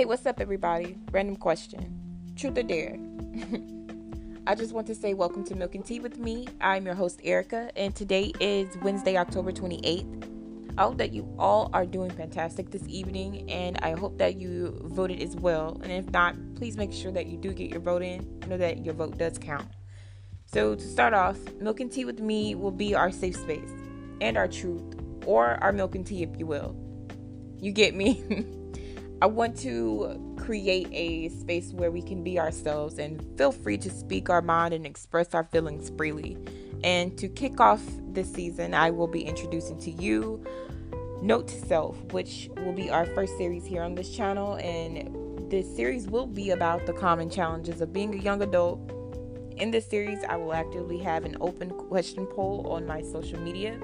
Hey, what's up, everybody? Random question. Truth or dare? I just want to say welcome to Milk and Tea with me. I'm your host, Erica, and today is Wednesday, October 28th. I hope that you all are doing fantastic this evening, and I hope that you voted as well. And if not, please make sure that you do get your vote in. Know that your vote does count. So, to start off, Milk and Tea with me will be our safe space and our truth, or our milk and tea, if you will. You get me? I want to create a space where we can be ourselves and feel free to speak our mind and express our feelings freely. And to kick off this season, I will be introducing to you Note to Self, which will be our first series here on this channel. And this series will be about the common challenges of being a young adult. In this series, I will actively have an open question poll on my social media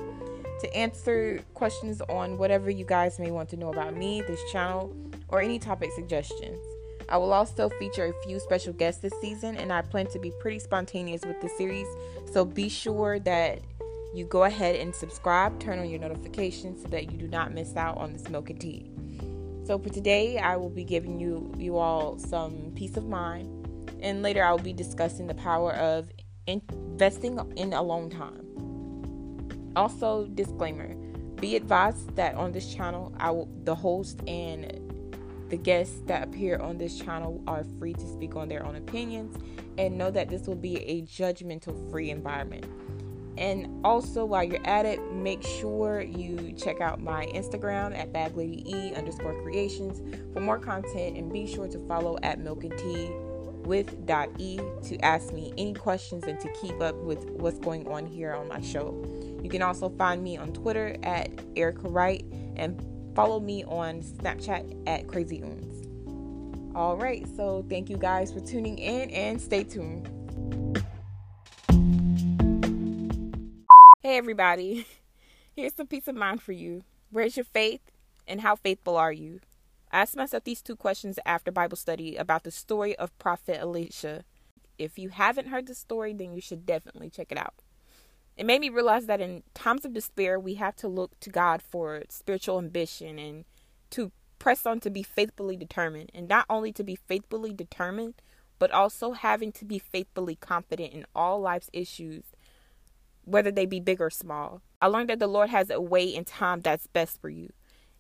to answer questions on whatever you guys may want to know about me, this channel, or any topic suggestions. I will also feature a few special guests this season, and I plan to be pretty spontaneous with the series. So be sure that you go ahead and subscribe, turn on your notifications so that you do not miss out on this milk and tea. So for today, I will be giving you you all some peace of mind, and later I will be discussing the power of investing in alone time. Also, disclaimer: be advised that on this channel, I will, the host and the guests that appear on this channel are free to speak on their own opinions and know that this will be a judgmental free environment. And also, while you're at it, make sure you check out my Instagram at bagladye underscore creations for more content and be sure to follow at milk and tea with dot e to ask me any questions and to keep up with what's going on here on my show. You can also find me on Twitter at Erica Wright and Follow me on Snapchat at Crazy Oons. All right, so thank you guys for tuning in and stay tuned. Hey, everybody. Here's some peace of mind for you. Where's your faith and how faithful are you? I asked myself these two questions after Bible study about the story of Prophet Elisha. If you haven't heard the story, then you should definitely check it out. It made me realize that in times of despair, we have to look to God for spiritual ambition and to press on to be faithfully determined. And not only to be faithfully determined, but also having to be faithfully confident in all life's issues, whether they be big or small. I learned that the Lord has a way in time that's best for you,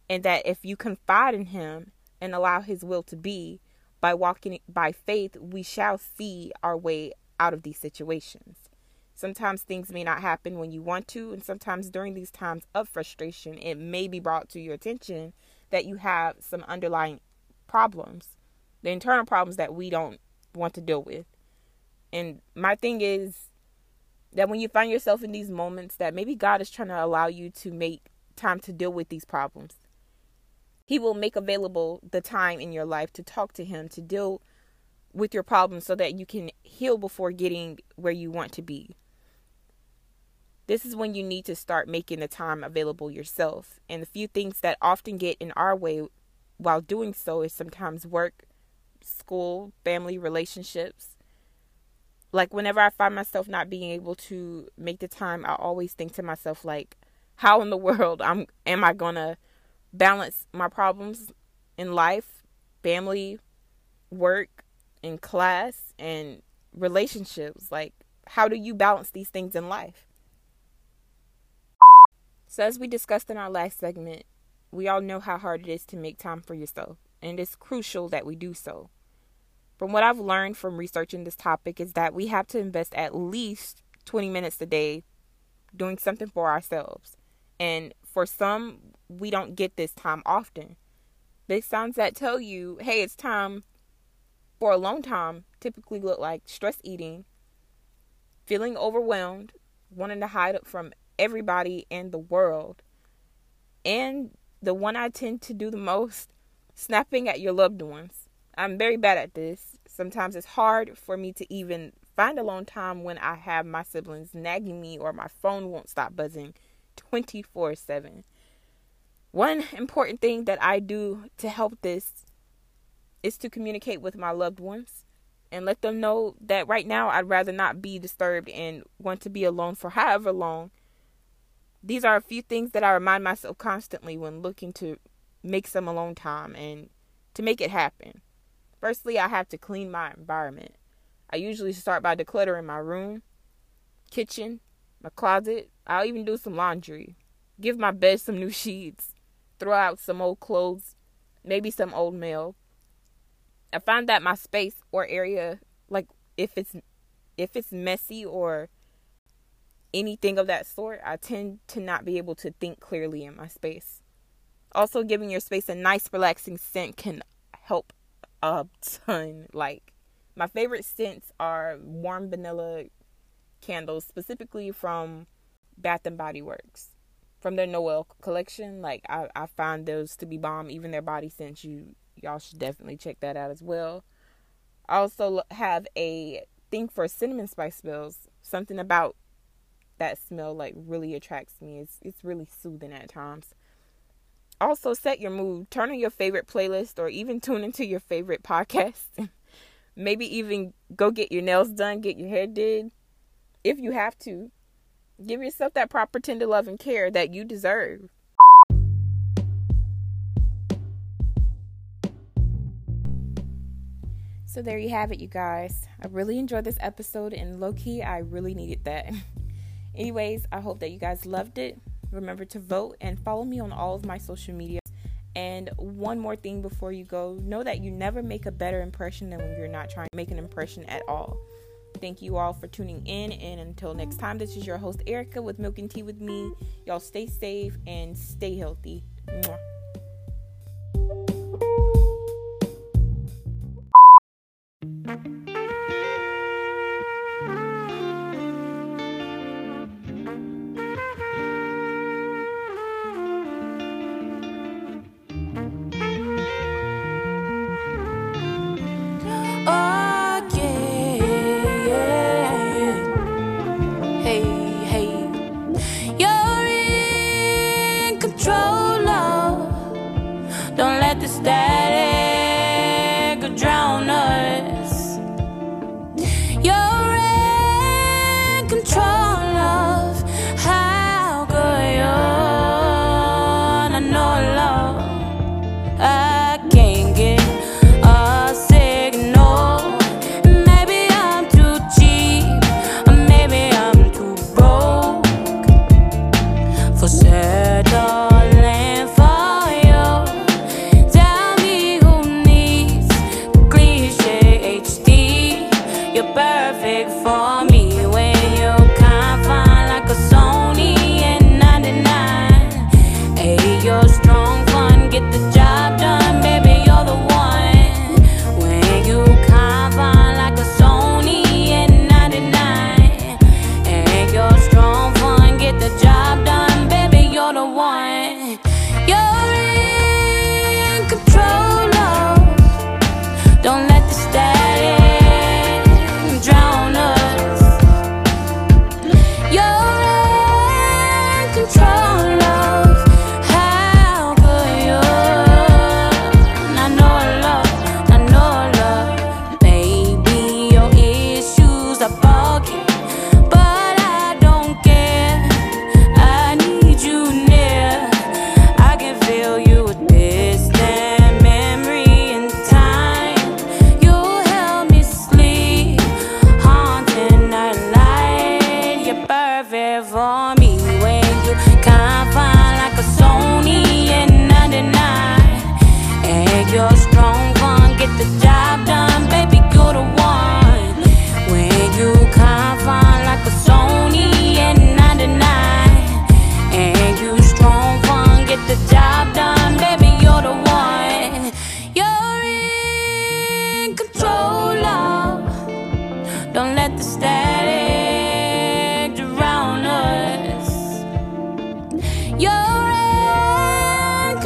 and that if you confide in Him and allow His will to be, by walking by faith, we shall see our way out of these situations. Sometimes things may not happen when you want to, and sometimes during these times of frustration, it may be brought to your attention that you have some underlying problems, the internal problems that we don't want to deal with. And my thing is that when you find yourself in these moments, that maybe God is trying to allow you to make time to deal with these problems. He will make available the time in your life to talk to Him, to deal with your problems so that you can heal before getting where you want to be. This is when you need to start making the time available yourself. And the few things that often get in our way while doing so is sometimes work, school, family, relationships. Like whenever I find myself not being able to make the time, I always think to myself like, how in the world I'm am I going to balance my problems in life, family, work, and class and relationships? Like how do you balance these things in life? So, as we discussed in our last segment, we all know how hard it is to make time for yourself, and it's crucial that we do so. From what I've learned from researching this topic, is that we have to invest at least 20 minutes a day doing something for ourselves. And for some, we don't get this time often. The signs that tell you, hey, it's time for alone time typically look like stress eating, feeling overwhelmed, wanting to hide from everybody in the world. And the one I tend to do the most, snapping at your loved ones. I'm very bad at this. Sometimes it's hard for me to even find alone time when I have my siblings nagging me or my phone won't stop buzzing 24 7. One important thing that I do to help this is to communicate with my loved ones and let them know that right now I'd rather not be disturbed and want to be alone for however long these are a few things that I remind myself constantly when looking to make some alone time and to make it happen. Firstly, I have to clean my environment. I usually start by decluttering my room, kitchen, my closet. I'll even do some laundry. Give my bed some new sheets. Throw out some old clothes, maybe some old mail. I find that my space or area, like if it's if it's messy or anything of that sort, I tend to not be able to think clearly in my space. Also, giving your space a nice, relaxing scent can help a ton. Like, my favorite scents are warm vanilla candles, specifically from Bath and Body Works. From their Noel collection, like I, I find those to be bomb. Even their body scents, you y'all should definitely check that out as well. I also have a thing for cinnamon spice smells. Something about that smell like really attracts me. It's it's really soothing at times. Also set your mood. Turn on your favorite playlist or even tune into your favorite podcast. Maybe even go get your nails done, get your hair did if you have to. Give yourself that proper tender love and care that you deserve. So there you have it, you guys. I really enjoyed this episode, and low key, I really needed that. Anyways, I hope that you guys loved it. Remember to vote and follow me on all of my social media. And one more thing before you go know that you never make a better impression than when you're not trying to make an impression at all. Thank you all for tuning in. And until next time, this is your host, Erica, with Milk and Tea with me. Y'all stay safe and stay healthy. Mwah.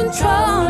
Control